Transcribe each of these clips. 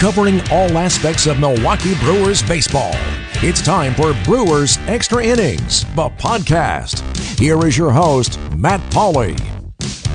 covering all aspects of Milwaukee Brewers baseball. It's time for Brewers Extra Innings, the podcast. Here is your host, Matt Pauley.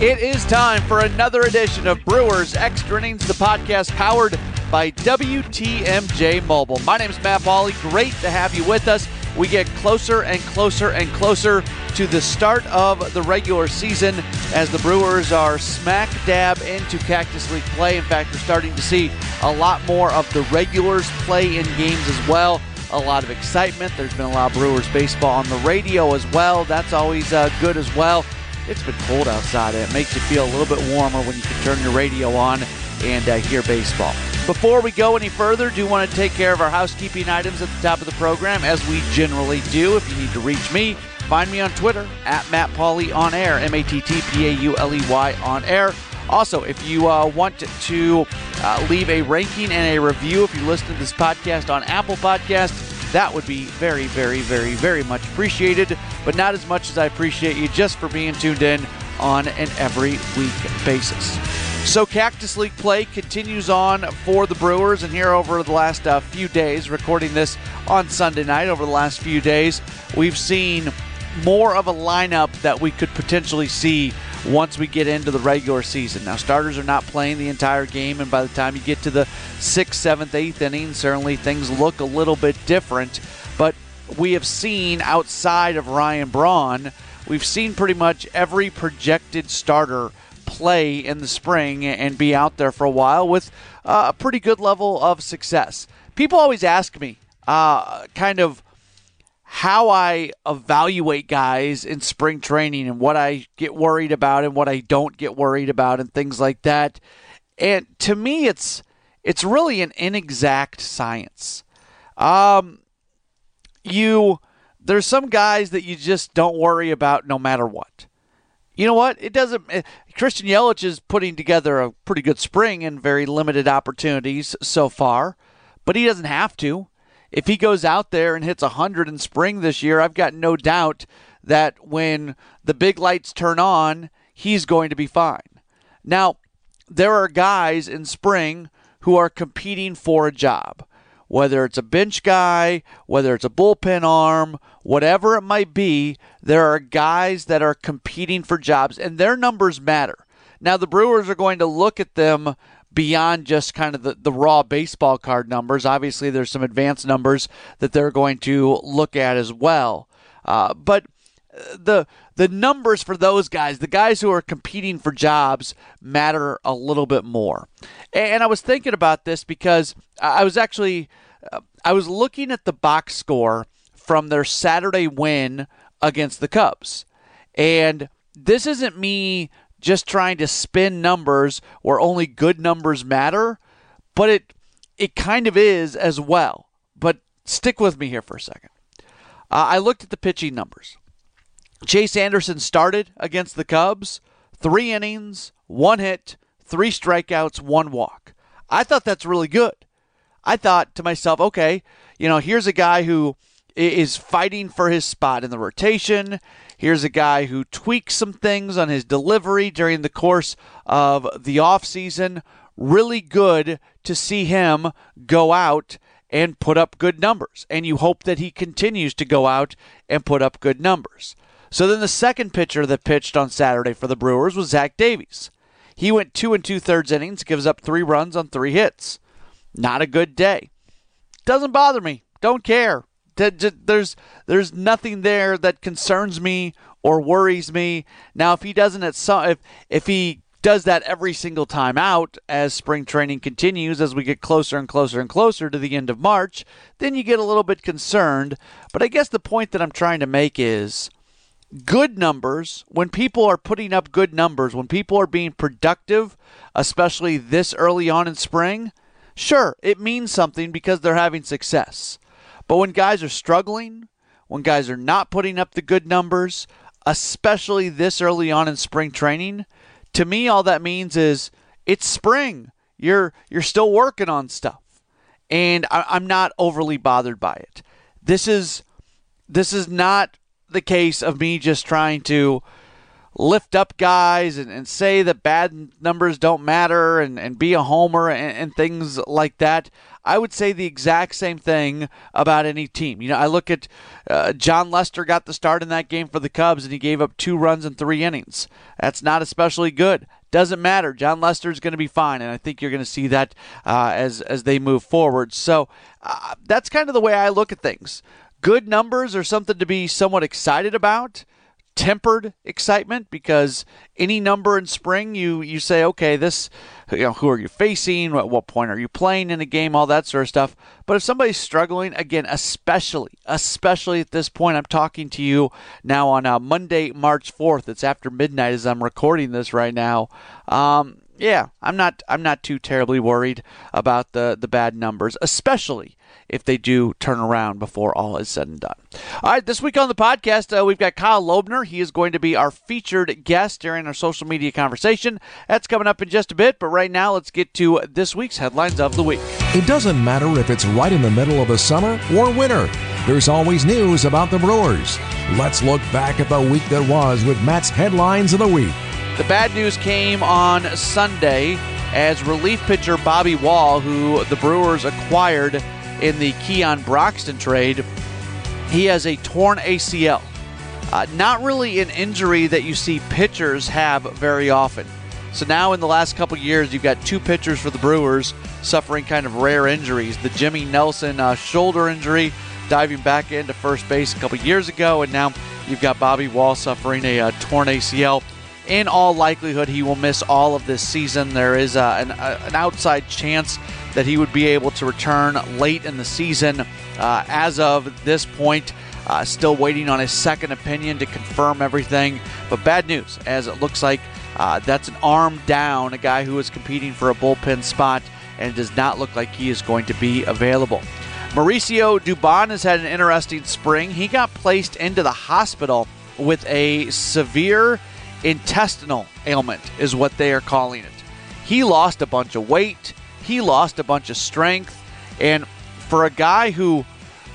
It is time for another edition of Brewers Extra Innings, the podcast powered by WTMJ Mobile. My name is Matt Pauley. Great to have you with us. We get closer and closer and closer to the start of the regular season as the Brewers are smack dab into Cactus League play. In fact, we're starting to see a lot more of the regulars play in games as well. A lot of excitement. There's been a lot of Brewers baseball on the radio as well. That's always uh, good as well. It's been cold outside. It makes you feel a little bit warmer when you can turn your radio on and uh, hear baseball. Before we go any further, do want to take care of our housekeeping items at the top of the program, as we generally do. If you need to reach me, find me on Twitter at Matt Pauley on air, M A T T P A U L E Y on air. Also, if you uh, want to uh, leave a ranking and a review, if you listen to this podcast on Apple Podcast, that would be very, very, very, very much appreciated. But not as much as I appreciate you just for being tuned in on an every week basis. So, Cactus League play continues on for the Brewers, and here over the last uh, few days, recording this on Sunday night, over the last few days, we've seen more of a lineup that we could potentially see once we get into the regular season. Now, starters are not playing the entire game, and by the time you get to the sixth, seventh, eighth inning, certainly things look a little bit different. But we have seen outside of Ryan Braun, we've seen pretty much every projected starter play in the spring and be out there for a while with uh, a pretty good level of success. People always ask me, uh, kind of, how I evaluate guys in spring training and what I get worried about and what I don't get worried about and things like that. And to me, it's it's really an inexact science. Um, you there's some guys that you just don't worry about no matter what. You know what? It doesn't. Eh, Christian Yelich is putting together a pretty good spring and very limited opportunities so far, but he doesn't have to. If he goes out there and hits 100 in spring this year, I've got no doubt that when the big lights turn on, he's going to be fine. Now, there are guys in spring who are competing for a job whether it's a bench guy, whether it's a bullpen arm, whatever it might be, there are guys that are competing for jobs, and their numbers matter. Now, the Brewers are going to look at them beyond just kind of the, the raw baseball card numbers. Obviously, there's some advanced numbers that they're going to look at as well. Uh, but the the numbers for those guys, the guys who are competing for jobs, matter a little bit more. And I was thinking about this because I was actually uh, I was looking at the box score from their Saturday win against the Cubs, and this isn't me just trying to spin numbers where only good numbers matter, but it it kind of is as well. But stick with me here for a second. Uh, I looked at the pitching numbers. Chase Anderson started against the Cubs, three innings, one hit, three strikeouts, one walk. I thought that's really good. I thought to myself, okay, you know, here's a guy who is fighting for his spot in the rotation. Here's a guy who tweaks some things on his delivery during the course of the offseason. Really good to see him go out and put up good numbers. And you hope that he continues to go out and put up good numbers. So then the second pitcher that pitched on Saturday for the Brewers was Zach Davies. He went two and two thirds innings, gives up three runs on three hits. Not a good day. Doesn't bother me. Don't care. There's there's nothing there that concerns me or worries me. Now, if he doesn't at some if if he does that every single time out as spring training continues as we get closer and closer and closer to the end of March, then you get a little bit concerned. But I guess the point that I'm trying to make is good numbers, when people are putting up good numbers, when people are being productive, especially this early on in spring, sure, it means something because they're having success. But when guys are struggling, when guys are not putting up the good numbers, especially this early on in spring training, to me all that means is it's spring. You're you're still working on stuff. And I, I'm not overly bothered by it. This is this is not the case of me just trying to lift up guys and, and say that bad numbers don't matter and, and be a homer and, and things like that. I would say the exact same thing about any team. You know, I look at uh, Jon Lester got the start in that game for the Cubs and he gave up two runs in three innings. That's not especially good. Doesn't matter. Jon Lester is going to be fine, and I think you're going to see that uh, as as they move forward. So uh, that's kind of the way I look at things. Good numbers are something to be somewhat excited about tempered excitement because any number in spring you you say okay this you know who are you facing? At what point are you playing in a game? All that sort of stuff. But if somebody's struggling again especially especially at this point i'm talking to you now on uh, monday march 4th it's after midnight as i'm recording this right now. Um, yeah i'm not i'm not too terribly worried about the the bad numbers especially if they do turn around before all is said and done. All right, this week on the podcast, uh, we've got Kyle Lobner. He is going to be our featured guest during our social media conversation. That's coming up in just a bit, but right now, let's get to this week's headlines of the week. It doesn't matter if it's right in the middle of the summer or winter, there's always news about the Brewers. Let's look back at the week that was with Matt's headlines of the week. The bad news came on Sunday as relief pitcher Bobby Wahl, who the Brewers acquired in the Keon Broxton trade, he has a torn ACL. Uh, not really an injury that you see pitchers have very often. So now, in the last couple years, you've got two pitchers for the Brewers suffering kind of rare injuries. The Jimmy Nelson uh, shoulder injury, diving back into first base a couple years ago, and now you've got Bobby Wahl suffering a, uh, torn ACL. In all likelihood, he will miss all of this season. There is uh, an, uh, an outside chance that he would be able to return late in the season. Uh, as of this point, uh, still waiting on his second opinion to confirm everything. But bad news, as it looks like uh, that's an arm down, a guy who is competing for a bullpen spot, and does not look like he is going to be available. Mauricio Dubon has had an interesting spring. He got placed into the hospital with a severe intestinal ailment, is what they are calling it. He lost a bunch of weight he lost a bunch of strength. And for a guy who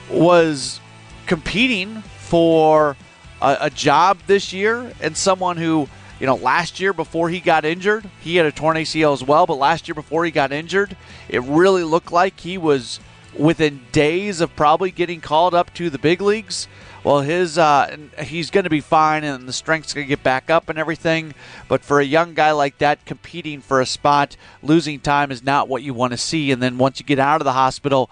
was competing for a, a, job this year and someone who, you know, last year before he got injured, he had a torn ACL as well, but last year before he got injured, it really looked like he was within days of probably getting called up to the big leagues well, his uh, he's going to be fine, and the strength's going to get back up and everything. But for a young guy like that, competing for a spot, losing time is not what you want to see. And then once you get out of the hospital,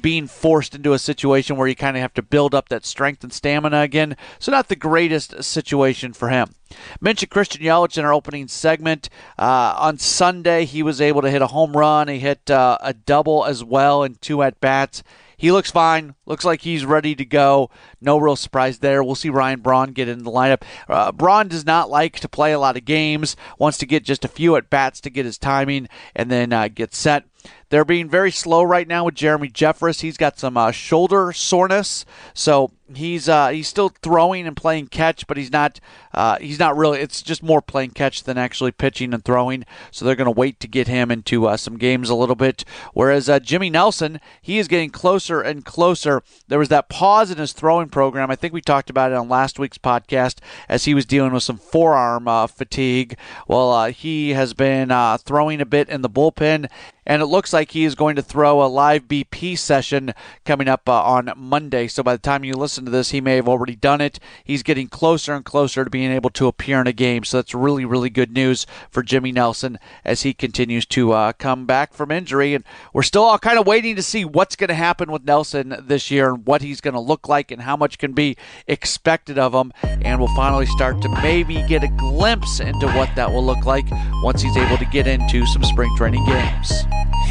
being forced into a situation where you kind of have to build up that strength and stamina again. So not the greatest situation for him. Mentioned Christian Yelich in our opening segment. Uh, on Sunday, he was able to hit a home run. He hit uh, a double as well in two at bats. He looks fine. Looks like he's ready to go. No real surprise there. We'll see Ryan Braun get in the lineup. Uh, Braun does not like to play a lot of games. Wants to get just a few at bats to get his timing and then uh, get set. They're being very slow right now with Jeremy Jeffress. He's got some uh, shoulder soreness, so he's uh, he's still throwing and playing catch, but he's not uh, he's not really. It's just more playing catch than actually pitching and throwing. So they're going to wait to get him into uh, some games a little bit. Whereas uh, Jimmy Nelson, he is getting closer and closer. There was that pause in his throwing program. I think we talked about it on last week's podcast as he was dealing with some forearm uh, fatigue. Well, he has been throwing a bit in the bullpen and it looks like he is going to throw a live BP session coming up uh, on Monday. So by the time you listen to this, he may have already done it. He's getting closer and closer to being able to appear in a game. So that's really, really good news for Jimmy Nelson as he continues to uh, come back from injury. And we're still all kind of waiting to see what's going to happen with Nelson this year and what he's going to look like and how much can be expected of him. And we'll finally start to maybe get a glimpse into what that will look like once he's able to get into some spring training games.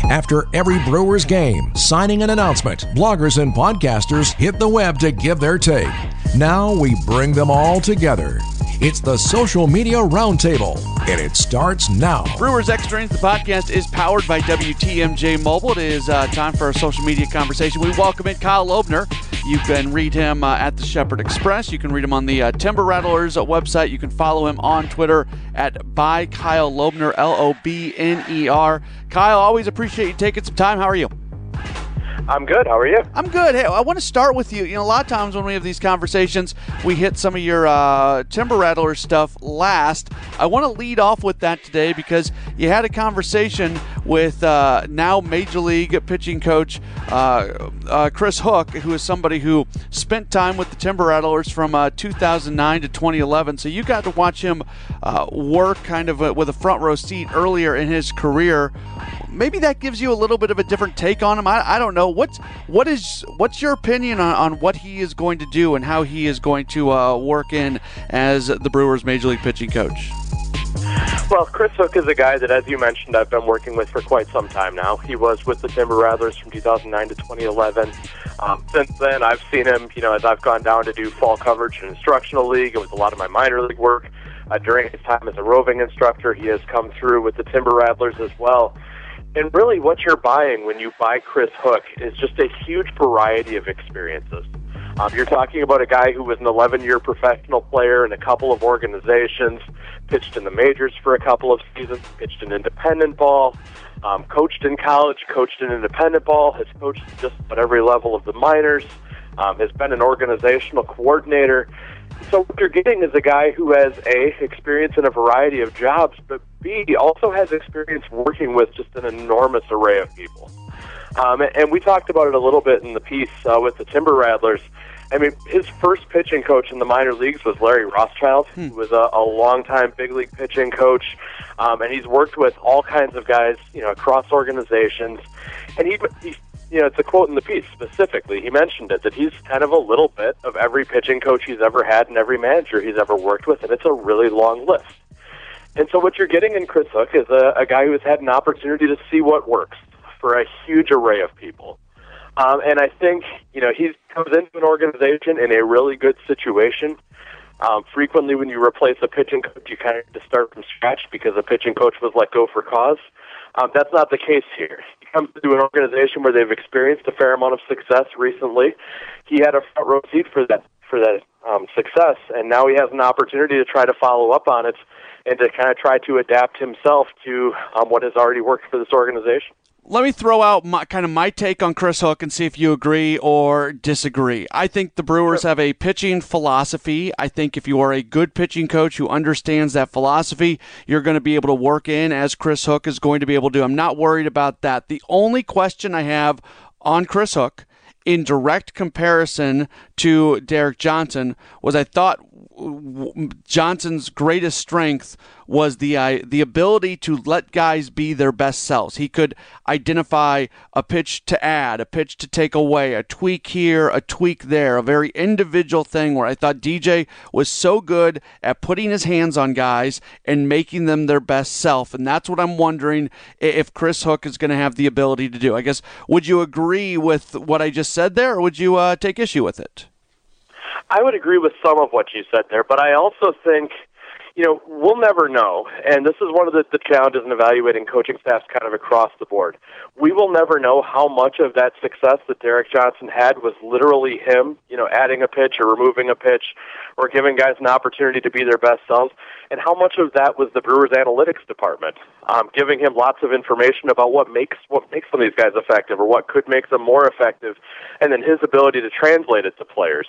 After every Brewers game, signing an announcement, bloggers and podcasters hit the web to give their take. Now we bring them all together. It's the Social Media Roundtable, and it starts now. Brewers Extra Innings, the podcast, is powered by WTMJ Mobile. It is uh, time for a social media conversation. We welcome in Kyle Lobner. You can read him uh, at the Shepherd Express. You can read him on the uh, Timber Rattlers website. You can follow him on Twitter at by Kyle Lobner, L O B N E R. Kyle, always appreciate you taking some time. How are you? I'm good. How are you? I'm good. Hey, I want to start with you. You know, a lot of times when we have these conversations, we hit some of your uh, Timber Rattler stuff last. I want to lead off with that today because you had a conversation with uh, now Major League pitching coach uh, uh Chris Hook, who is somebody who spent time with the Timber Rattlers from uh, 2009 to 2011. So you got to watch him uh, work kind of with a front row seat earlier in his career maybe that gives you a little bit of a different take on him. I, I don't know. What's what is what's your opinion on, on what he is going to do and how he is going to uh, work in as the Brewers' major league pitching coach? Well, Chris Hook is a guy that, as you mentioned, I've been working with for quite some time now. He was with the Timber Rattlers from 2009 to 2011. Um, since then, I've seen him, you know, as I've gone down to do fall coverage in instructional league and with a lot of my minor league work. Uh, during his time as a roving instructor, he has come through with the Timber Rattlers as well. And really, what you're buying when you buy Chris Hook is just a huge variety of experiences. Um, you're talking about a guy who was an 11 year professional player in a couple of organizations, pitched in the majors for a couple of seasons, pitched in independent ball, um, coached in college, coached in independent ball, has coached just at every level of the minors, um, has been an organizational coordinator. So what you're getting is a guy who has a experience in a variety of jobs, but B also has experience working with just an enormous array of people. Um, and we talked about it a little bit in the piece uh, with the Timber Rattlers. I mean, his first pitching coach in the minor leagues was Larry Rothschild, hmm. who was a, a longtime big league pitching coach, um, and he's worked with all kinds of guys, you know, across organizations. And he, he you know, it's a quote in the piece specifically. He mentioned it that he's kind of a little bit of every pitching coach he's ever had and every manager he's ever worked with, and it's a really long list. And so, what you're getting in Chris Hook is a, a guy who's had an opportunity to see what works for a huge array of people. Um, and I think, you know, he comes into an organization in a really good situation. Um, frequently, when you replace a pitching coach, you kind of have to start from scratch because a pitching coach was let go for cause. Um, that's not the case here. He comes to an organization where they've experienced a fair amount of success recently. He had a front row seat for that for that um, success, and now he has an opportunity to try to follow up on it and to kind of try to adapt himself to um, what has already worked for this organization let me throw out my, kind of my take on Chris Hook and see if you agree or disagree. I think the Brewers have a pitching philosophy. I think if you are a good pitching coach who understands that philosophy, you're going to be able to work in as Chris Hook is going to be able to do. I'm not worried about that. The only question I have on Chris Hook in direct comparison to Derek Johnson was I thought Johnson's greatest strength was the uh, the ability to let guys be their best selves. He could identify a pitch to add, a pitch to take away, a tweak here, a tweak there, a very individual thing where I thought DJ was so good at putting his hands on guys and making them their best self. And that's what I'm wondering if Chris Hook is going to have the ability to do. I guess would you agree with what I just said there or would you uh, take issue with it? I would agree with some of what you said there, but I also think you know, we'll never know. And this is one of the, the challenges in evaluating coaching staffs kind of across the board. We will never know how much of that success that Derek Johnson had was literally him, you know, adding a pitch or removing a pitch or giving guys an opportunity to be their best selves, and how much of that was the Brewers analytics department, um, giving him lots of information about what makes what makes some of these guys effective or what could make them more effective, and then his ability to translate it to players.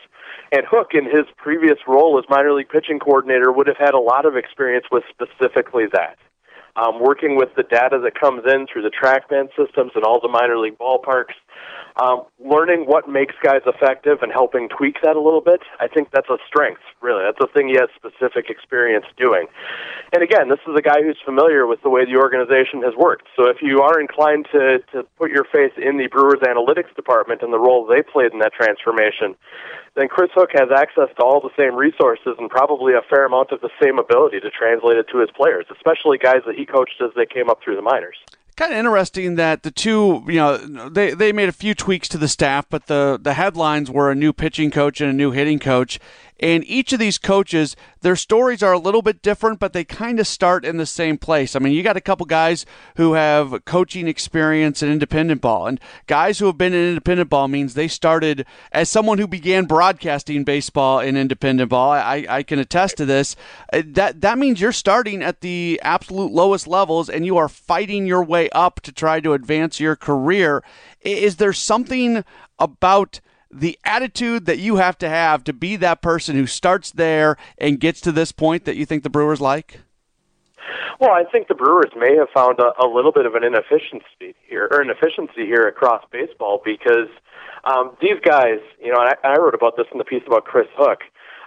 And Hook, in his previous role as minor league pitching coordinator, would have had a lot of experience with specifically that. Um, working with the data that comes in through the TrackMan systems and all the minor league ballparks, um, learning what makes guys effective and helping tweak that a little bit, I think that's a strength, really. That's a thing he has specific experience doing. And again, this is a guy who's familiar with the way the organization has worked. So if you are inclined to, to put your faith in the Brewers analytics department and the role they played in that transformation, then Chris Hook has access to all the same resources and probably a fair amount of the same ability to translate it to his players, especially guys that he coached as they came up through the minors kind of interesting that the two, you know, they, they made a few tweaks to the staff, but the, the headlines were a new pitching coach and a new hitting coach. And each of these coaches, their stories are a little bit different, but they kind of start in the same place. I mean, you got a couple guys who have coaching experience in independent ball, and guys who have been in independent ball means they started as someone who began broadcasting baseball in independent ball. I, I can attest to this. Uh, that that means you're starting at the absolute lowest levels, and you are fighting your way up to try to advance your career. Is there something about the attitude that you have to have to be that person who starts there and gets to this point that you think the Brewers like? Well, I think the Brewers may have found a, a little bit of an inefficiency here, or inefficiency here across baseball because um, these guys, you know, I, I wrote about this in the piece about Chris Hook.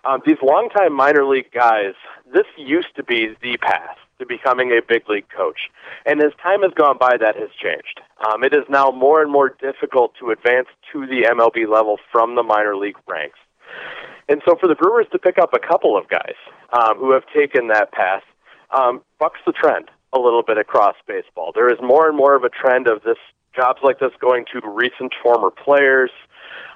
Um, these longtime minor league guys, this used to be the path to becoming a big league coach. And as time has gone by, that has changed. Um, it is now more and more difficult to advance to the MLB level from the minor league ranks. And so for the Brewers to pick up a couple of guys um, who have taken that path um, bucks the trend a little bit across baseball. There is more and more of a trend of this jobs like this going to recent former players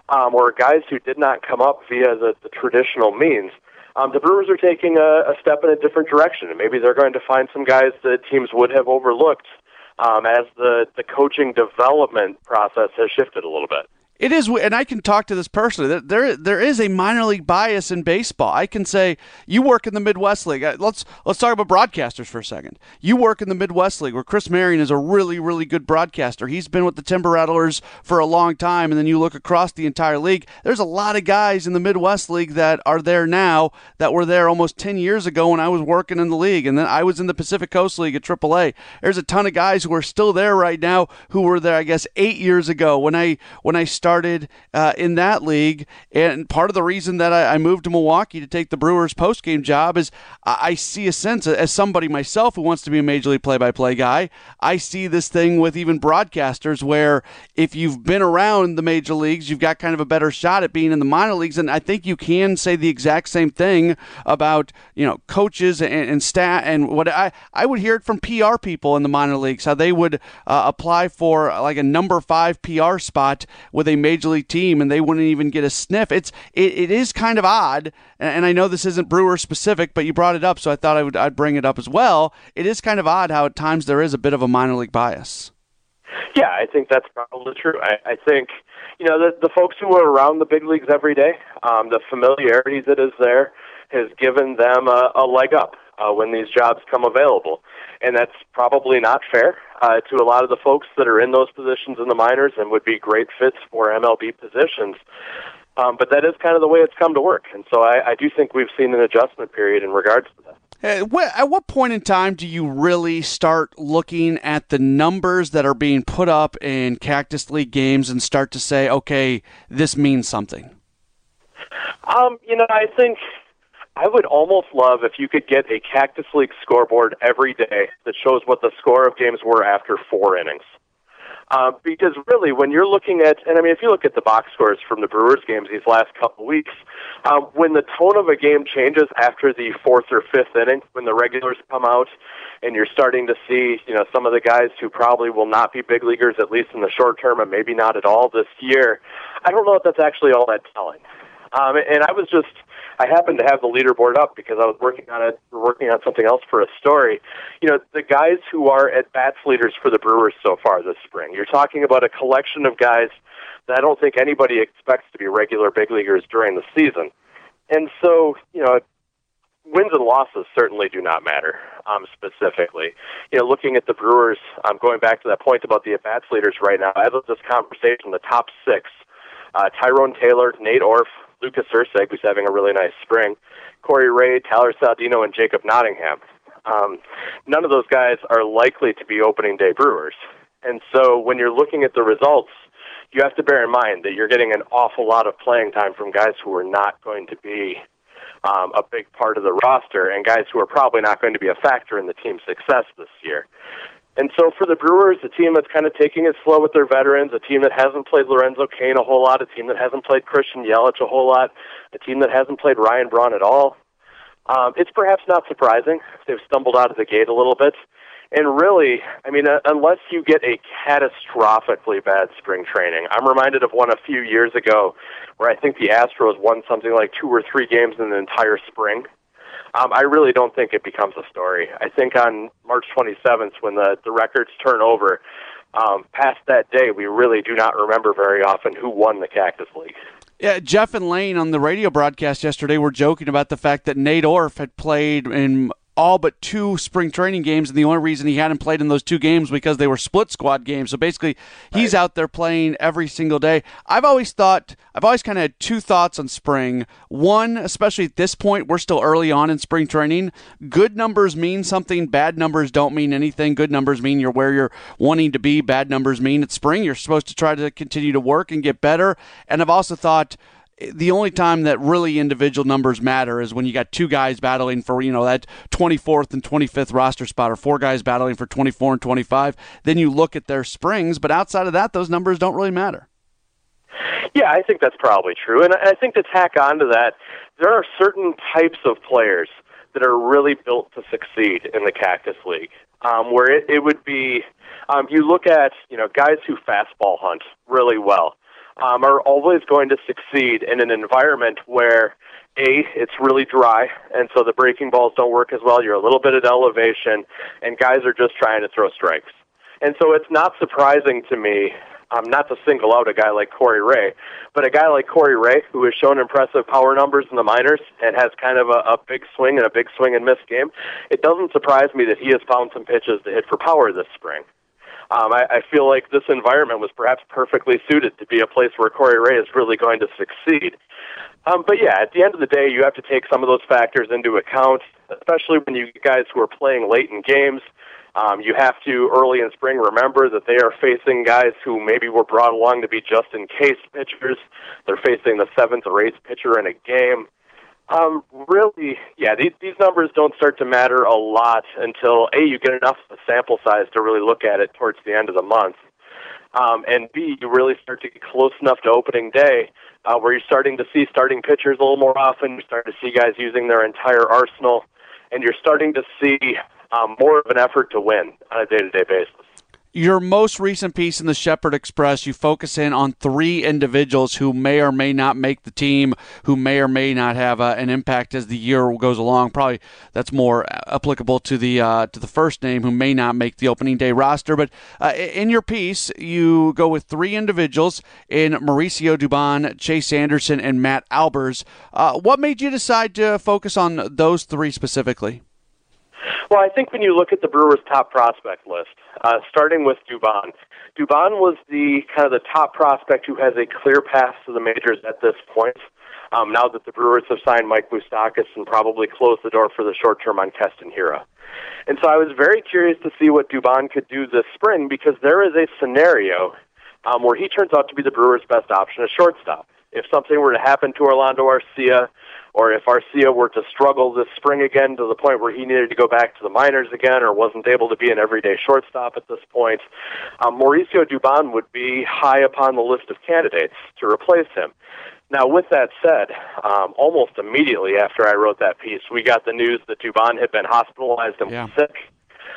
um, or guys who did not come up via the, the traditional means um, the Brewers are taking a, a step in a different direction, and maybe they're going to find some guys that teams would have overlooked um, as the the coaching development process has shifted a little bit. It is, and I can talk to this personally. There, there is a minor league bias in baseball. I can say you work in the Midwest League. Uh, let's let's talk about broadcasters for a second. You work in the Midwest League, where Chris Mehring is a really, really good broadcaster. He's been with the Timber Rattlers for a long time, and then you look across the entire league. There's a lot of guys in the Midwest League that are there now that were there almost ten years ago when I was working in the league, and then I was in the Pacific Coast League at AAA. There's a ton of guys who are still there right now who were there, I guess, eight years ago when I when I started uh, in that league. And part of the reason that I, I moved to Milwaukee to take the Brewers post game job is I, I see a sense, as somebody myself who wants to be a major league play by play guy, I see this thing with even broadcasters where if you've been around the major leagues, you've got kind of a better shot at being in the minor leagues. And I think you can say the exact same thing about, you know, coaches and, and staff. And what I, I would hear it from PR people in the minor leagues, how they would uh, apply for like a number five PR spot with a major league team and they wouldn't even get a sniff. It's it, it is kind of odd, and I know this isn't Brewer specific, but you brought it up, so I thought I would I'd bring it up as well. It is kind of odd how at times there is a bit of a minor league bias. Yeah, I think that's probably true. I, I think you know the the folks who are around the big leagues every day, um, the familiarity that is there has given them a, a leg up uh, when these jobs come available. And that's probably not fair uh, to a lot of the folks that are in those positions in the minors and would be great fits for MLB positions. Um, but that is kind of the way it's come to work. And so I, I do think we've seen an adjustment period in regards to that. At what point in time do you really start looking at the numbers that are being put up in Cactus League games and start to say, okay, this means something? Um, you know, I think I would almost love if you could get a Cactus League scoreboard every day that shows what the score of games were after four innings. Uh, because really, when you're looking at, and I mean, if you look at the box scores from the Brewers games these last couple weeks, um, when the tone of a game changes after the fourth or fifth inning, when the regulars come out, and you're starting to see, you know, some of the guys who probably will not be big leaguers at least in the short term, and maybe not at all this year, I don't know if that's actually all that telling. Um, and I was just I happened to have the leaderboard up because I was working on it, working on something else for a story. You know, the guys who are at bats leaders for the Brewers so far this spring. You're talking about a collection of guys that I don't think anybody expects to be regular big leaguers during the season. And so, you know, wins and losses certainly do not matter um, specifically. You know, looking at the Brewers, I'm um, going back to that point about the at bats leaders right now. As of this conversation, the top six: uh, Tyrone Taylor, Nate Orf, Lucas Erceg, who's having a really nice spring, Corey Ray, Tyler Saladino, and Jacob Nottingham. Um, none of those guys are likely to be opening day Brewers. And so when you're looking at the results, you have to bear in mind that you're getting an awful lot of playing time from guys who are not going to be um, a big part of the roster and guys who are probably not going to be a factor in the team's success this year. And so for the Brewers, a team that's kind of taking it slow with their veterans, a team that hasn't played Lorenzo Cain a whole lot, a team that hasn't played Christian Yelich a whole lot, a team that hasn't played Ryan Braun at all. Um, it's perhaps not surprising. They've stumbled out of the gate a little bit. And really, I mean, uh, unless you get a catastrophically bad spring training, I'm reminded of one a few years ago where I think the Astros won something like two or three games in the entire spring. Um, I really don't think it becomes a story. I think on March 27th, when the, the records turn over, um, past that day, we really do not remember very often who won the Cactus League. Yeah, Jeff and Lane on the radio broadcast yesterday were joking about the fact that Nate Orf had played in all but two spring training games, and the only reason he hadn't played in those two games because they were split squad games. So basically, he's right. out there playing every single day. I've always thought, I've always kind of had two thoughts on spring. One, especially at this point, we're still early on in spring training. Good numbers mean something. Bad numbers don't mean anything. Good numbers mean you're where you're wanting to be. Bad numbers mean it's spring. You're supposed to try to continue to work and get better. And I've also thought the only time that really individual numbers matter is when you got two guys battling for you know that 24th and 25th roster spot or four guys battling for 24 and 25 then you look at their springs but outside of that those numbers don't really matter. Yeah i think that's probably true. And i think to tack on to that there are certain types of players that are really built to succeed in the cactus league um, where it, it would be um, you look at you know guys who fastball hunt really well um, are always going to succeed in an environment where a it's really dry and so the breaking balls don't work as well you're a little bit at elevation and guys are just trying to throw strikes and so it's not surprising to me um, not to single out a guy like Corey Ray, but a guy like Corey Ray, who has shown impressive power numbers in the minors and has kind of a, a big swing and a big swing and miss game, it doesn't surprise me that he has found some pitches to hit for power this spring. Um, I, I feel like this environment was perhaps perfectly suited to be a place where Corey Ray is really going to succeed. Um, but yeah, at the end of the day, you have to take some of those factors into account, especially when you guys who are playing late in games. Um, you have to early in spring remember that they are facing guys who maybe were brought along to be just in case pitchers. They're facing the seventh or eighth pitcher in a game. Um, really, yeah, these, these numbers don't start to matter a lot until A, you get enough sample size to really look at it towards the end of the month. Um, and B, you really start to get close enough to opening day uh, where you're starting to see starting pitchers a little more often. You're starting to see guys using their entire arsenal, and you're starting to see um, more of an effort to win on a day to day basis your most recent piece in the Shepherd Express, you focus in on three individuals who may or may not make the team, who may or may not have uh, an impact as the year goes along. Probably that's more applicable to the uh, to the first name, who may not make the opening day roster. But uh, in your piece, you go with three individuals in Mauricio Dubon, Chase Anderson, and Matt Albers. Uh, what made you decide to focus on those three specifically? Well, I think when you look at the Brewers' top prospect list, uh, starting with Dubon, Dubon was the kind of the top prospect who has a clear path to the majors at this point. Um, now that the Brewers have signed Mike Moustakas and probably closed the door for the short term on Keston Hiura. And so I was very curious to see what Dubon could do this spring because there is a scenario um, where he turns out to be the Brewers' best option at shortstop. If something were to happen to Orlando Arcia, or if Arcia were to struggle this spring again to the point where he needed to go back to the minors again or wasn't able to be an everyday shortstop at this point, um, Mauricio Dubon would be high upon the list of candidates to replace him. Now, with that said, um, almost immediately after I wrote that piece, we got the news that Dubon had been hospitalized and yeah. sick.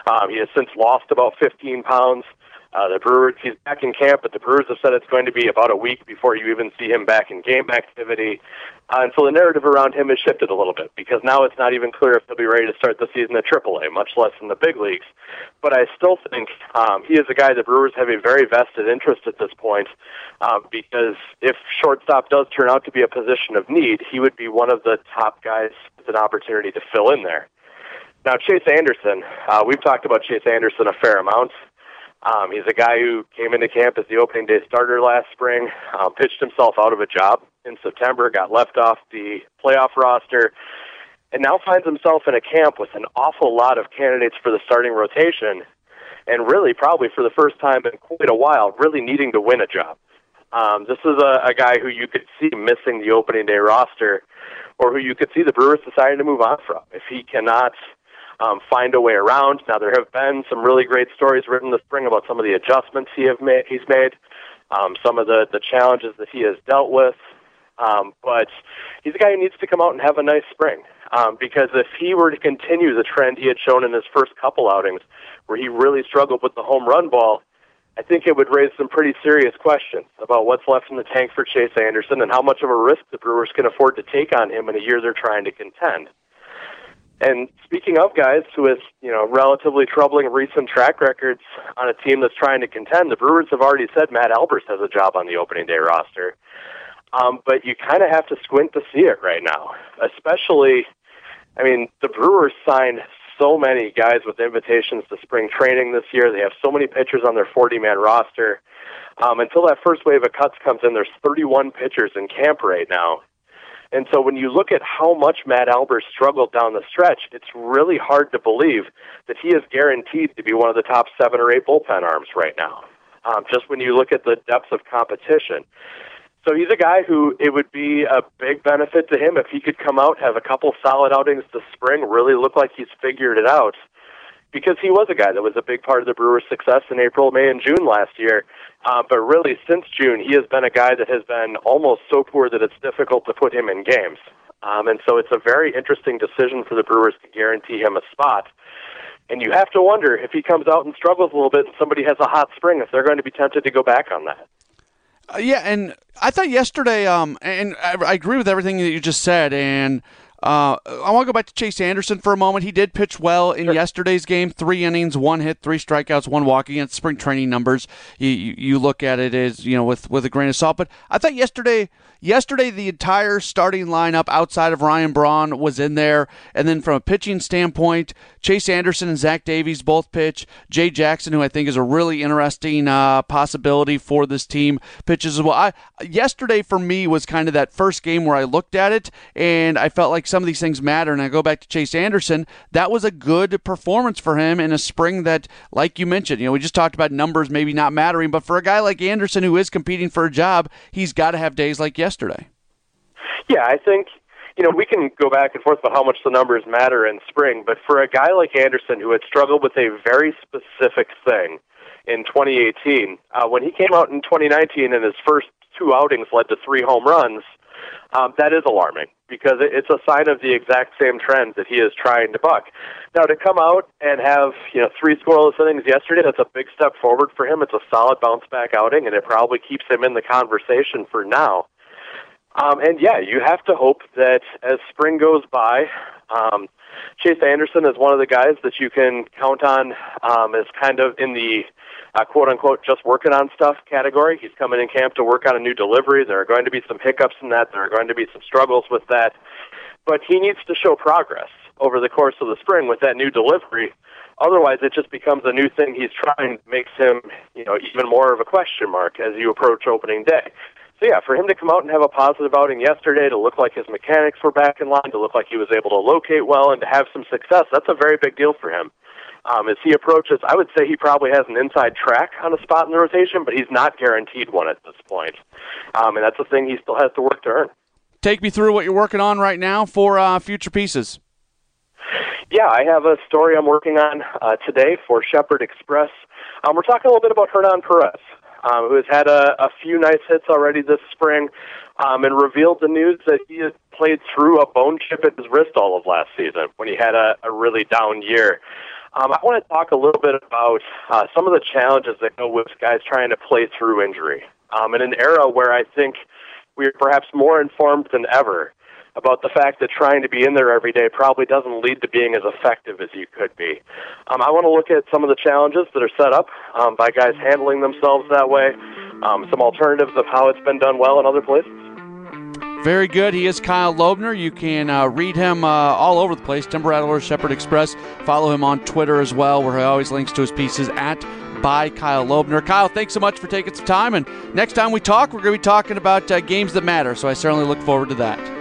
Um, he has since lost about 15 pounds. Uh, the Brewers, he's back in camp, but the Brewers have said it's going to be about a week before you even see him back in game activity. Uh, and so the narrative around him has shifted a little bit because now it's not even clear if he'll be ready to start the season at AAA, much less in the big leagues. But I still think um, he is a guy the Brewers have a very vested interest at this point um, because if shortstop does turn out to be a position of need, he would be one of the top guys with an opportunity to fill in there. Now, Chase Anderson, uh, we've talked about Chase Anderson a fair amount. Um, he's a guy who came into camp as the opening day starter last spring, um, pitched himself out of a job in September, got left off the playoff roster, and now finds himself in a camp with an awful lot of candidates for the starting rotation, and really, probably for the first time in quite a while, really needing to win a job. Um, this is a, a guy who you could see missing the opening day roster, or who you could see the Brewers deciding to move on from if he cannot um, find a way around. Now there have been some really great stories written this spring about some of the adjustments he have made. He's made um, some of the the challenges that he has dealt with. Um, but he's a guy who needs to come out and have a nice spring. Um, because if he were to continue the trend he had shown in his first couple outings, where he really struggled with the home run ball, I think it would raise some pretty serious questions about what's left in the tank for Chase Anderson and how much of a risk the Brewers can afford to take on him in a year they're trying to contend. And speaking of guys with, you know, relatively troubling recent track records on a team that's trying to contend, the Brewers have already said Matt Albers has a job on the opening day roster. Um, but you kind of have to squint to see it right now, especially, I mean, the Brewers signed so many guys with invitations to spring training this year. They have so many pitchers on their 40 man roster. Um, until that first wave of cuts comes in, there's 31 pitchers in camp right now. And so when you look at how much Matt Albers struggled down the stretch, it's really hard to believe that he is guaranteed to be one of the top seven or eight bullpen arms right now. Um, just when you look at the depth of competition. So he's a guy who it would be a big benefit to him if he could come out, have a couple solid outings this spring, really look like he's figured it out. Because he was a guy that was a big part of the Brewers' success in April, May, and June last year. Uh, but really, since June, he has been a guy that has been almost so poor that it's difficult to put him in games. Um, and so it's a very interesting decision for the Brewers to guarantee him a spot. And you have to wonder if he comes out and struggles a little bit and somebody has a hot spring, if they're going to be tempted to go back on that. Uh, yeah, and I thought yesterday, um, and I, I, agree with everything that you just said, and uh, I want to go back to Chase Anderson for a moment. He did pitch well in sure. yesterday's game. Three innings, one hit, three strikeouts, one walk against spring training numbers. You, you, you look at it as you know with with a grain of salt. But I thought yesterday yesterday the entire starting lineup outside of Ryan Braun was in there, and then from a pitching standpoint, Chase Anderson and Zach Davies both pitch. Jay Jackson, who I think is a really interesting uh, possibility for this team, pitches as well. I, yesterday for me was kind of that first game where I looked at it and I felt like some of these things matter. And I go back to Chase Anderson. That was a good performance for him in a spring that, like you mentioned, you know, we just talked about numbers maybe not mattering, but for a guy like Anderson who is competing for a job, he's got to have days like yesterday. Yeah, I think you know, we can go back and forth about how much the numbers matter in spring, but for a guy like Anderson who had struggled with a very specific thing in 2018, uh, when he came out in 2019 and his first two outings led to three home runs, um, that is alarming because it's a sign of the exact same trends that he is trying to buck. Now, to come out and have you know three scoreless innings yesterday, that's a big step forward for him. It's a solid bounce back outing, and it probably keeps him in the conversation for now. Um, and yeah, you have to hope that as spring goes by, um, Chase Anderson is one of the guys that you can count on um, as kind of in the uh, quote unquote just working on stuff category. He's coming in camp to work on a new delivery. There are going to be some hiccups in that. There are going to be some struggles with that. But he needs to show progress over the course of the spring with that new delivery. Otherwise, it just becomes a new thing he's trying, makes him, you know, even more of a question mark as you approach opening day. So yeah, for him to come out and have a positive outing yesterday, to look like his mechanics were back in line, to look like he was able to locate well, and to have some success, that's a very big deal for him. Um, as he approaches, I would say he probably has an inside track on a spot in the rotation, but he's not guaranteed one at this point. Um, and that's a thing he still has to work to earn. Take me through what you're working on right now for uh, future pieces. Yeah, I have a story I'm working on uh, today for Shepherd Express. Um, we're talking a little bit about Hernan Perez um, who has had a, a few nice hits already this spring, um, and revealed the news that he has played through a bone chip in his wrist all of last season when he had a, a really down year. Um, I want to talk a little bit about uh, some of the challenges that go with guys trying to play through injury. Um, in an era where I think we're perhaps more informed than ever about the fact that trying to be in there every day probably doesn't lead to being as effective as you could be. Um, I want to look at some of the challenges that are set up um, by guys handling themselves that way, um, some alternatives of how it's been done well in other places. Very good. He is Kyle Lobner. You can uh, read him uh, all over the place. Timber Rattler, Shepherd Express. Follow him on Twitter as well, where he always links to his pieces at by Kyle Lobner. Kyle, thanks so much for taking some time. And next time we talk, we're going to be talking about uh, games that matter. So I certainly look forward to that.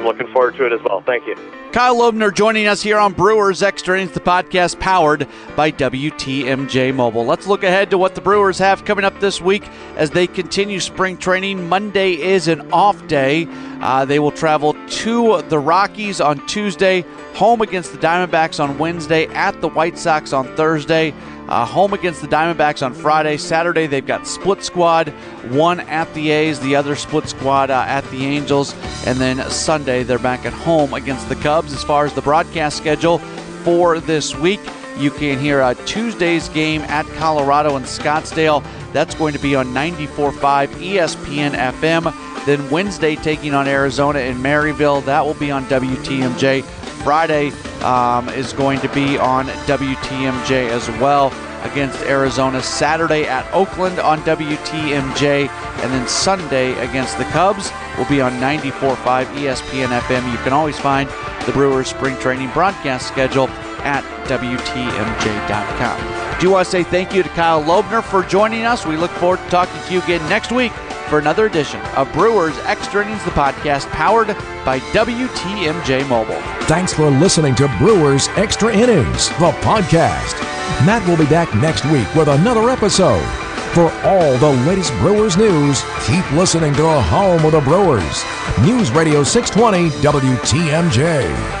I'm looking forward to it as well. Thank you. Kyle Lobner joining us here on Brewers Extra Innings, the podcast powered by WTMJ Mobile. Let's look ahead to what the Brewers have coming up this week as they continue spring training. Monday is an off day. Uh, they will travel to the Rockies on Tuesday, home against the Diamondbacks on Wednesday, at the White Sox on Thursday. Uh, home against the Diamondbacks on Friday. Saturday, they've got split squad, one at the A's, the other split squad uh, at the Angels. And then Sunday, they're back at home against the Cubs as far as the broadcast schedule for this week. You can hear uh, Tuesday's game at Colorado and Scottsdale. That's going to be on 94.5 ESPN FM. Then Wednesday taking on Arizona in Maryvale. That will be on WTMJ. Friday um, is going to be on WTMJ as well against Arizona. Saturday at Oakland on WTMJ. And then Sunday against the Cubs will be on 94.5 ESPN FM. You can always find the Brewers spring training broadcast schedule at WTMJ.com. Do want to say thank you to Kyle Lobner for joining us. We look forward to talking to you again next week for another edition of Brewers Extra Innings, the podcast powered by WTMJ Mobile. Thanks for listening to Brewers Extra Innings, the podcast. Matt will be back next week with another episode. For all the latest Brewers news, keep listening to the home of the Brewers. News Radio 620 WTMJ.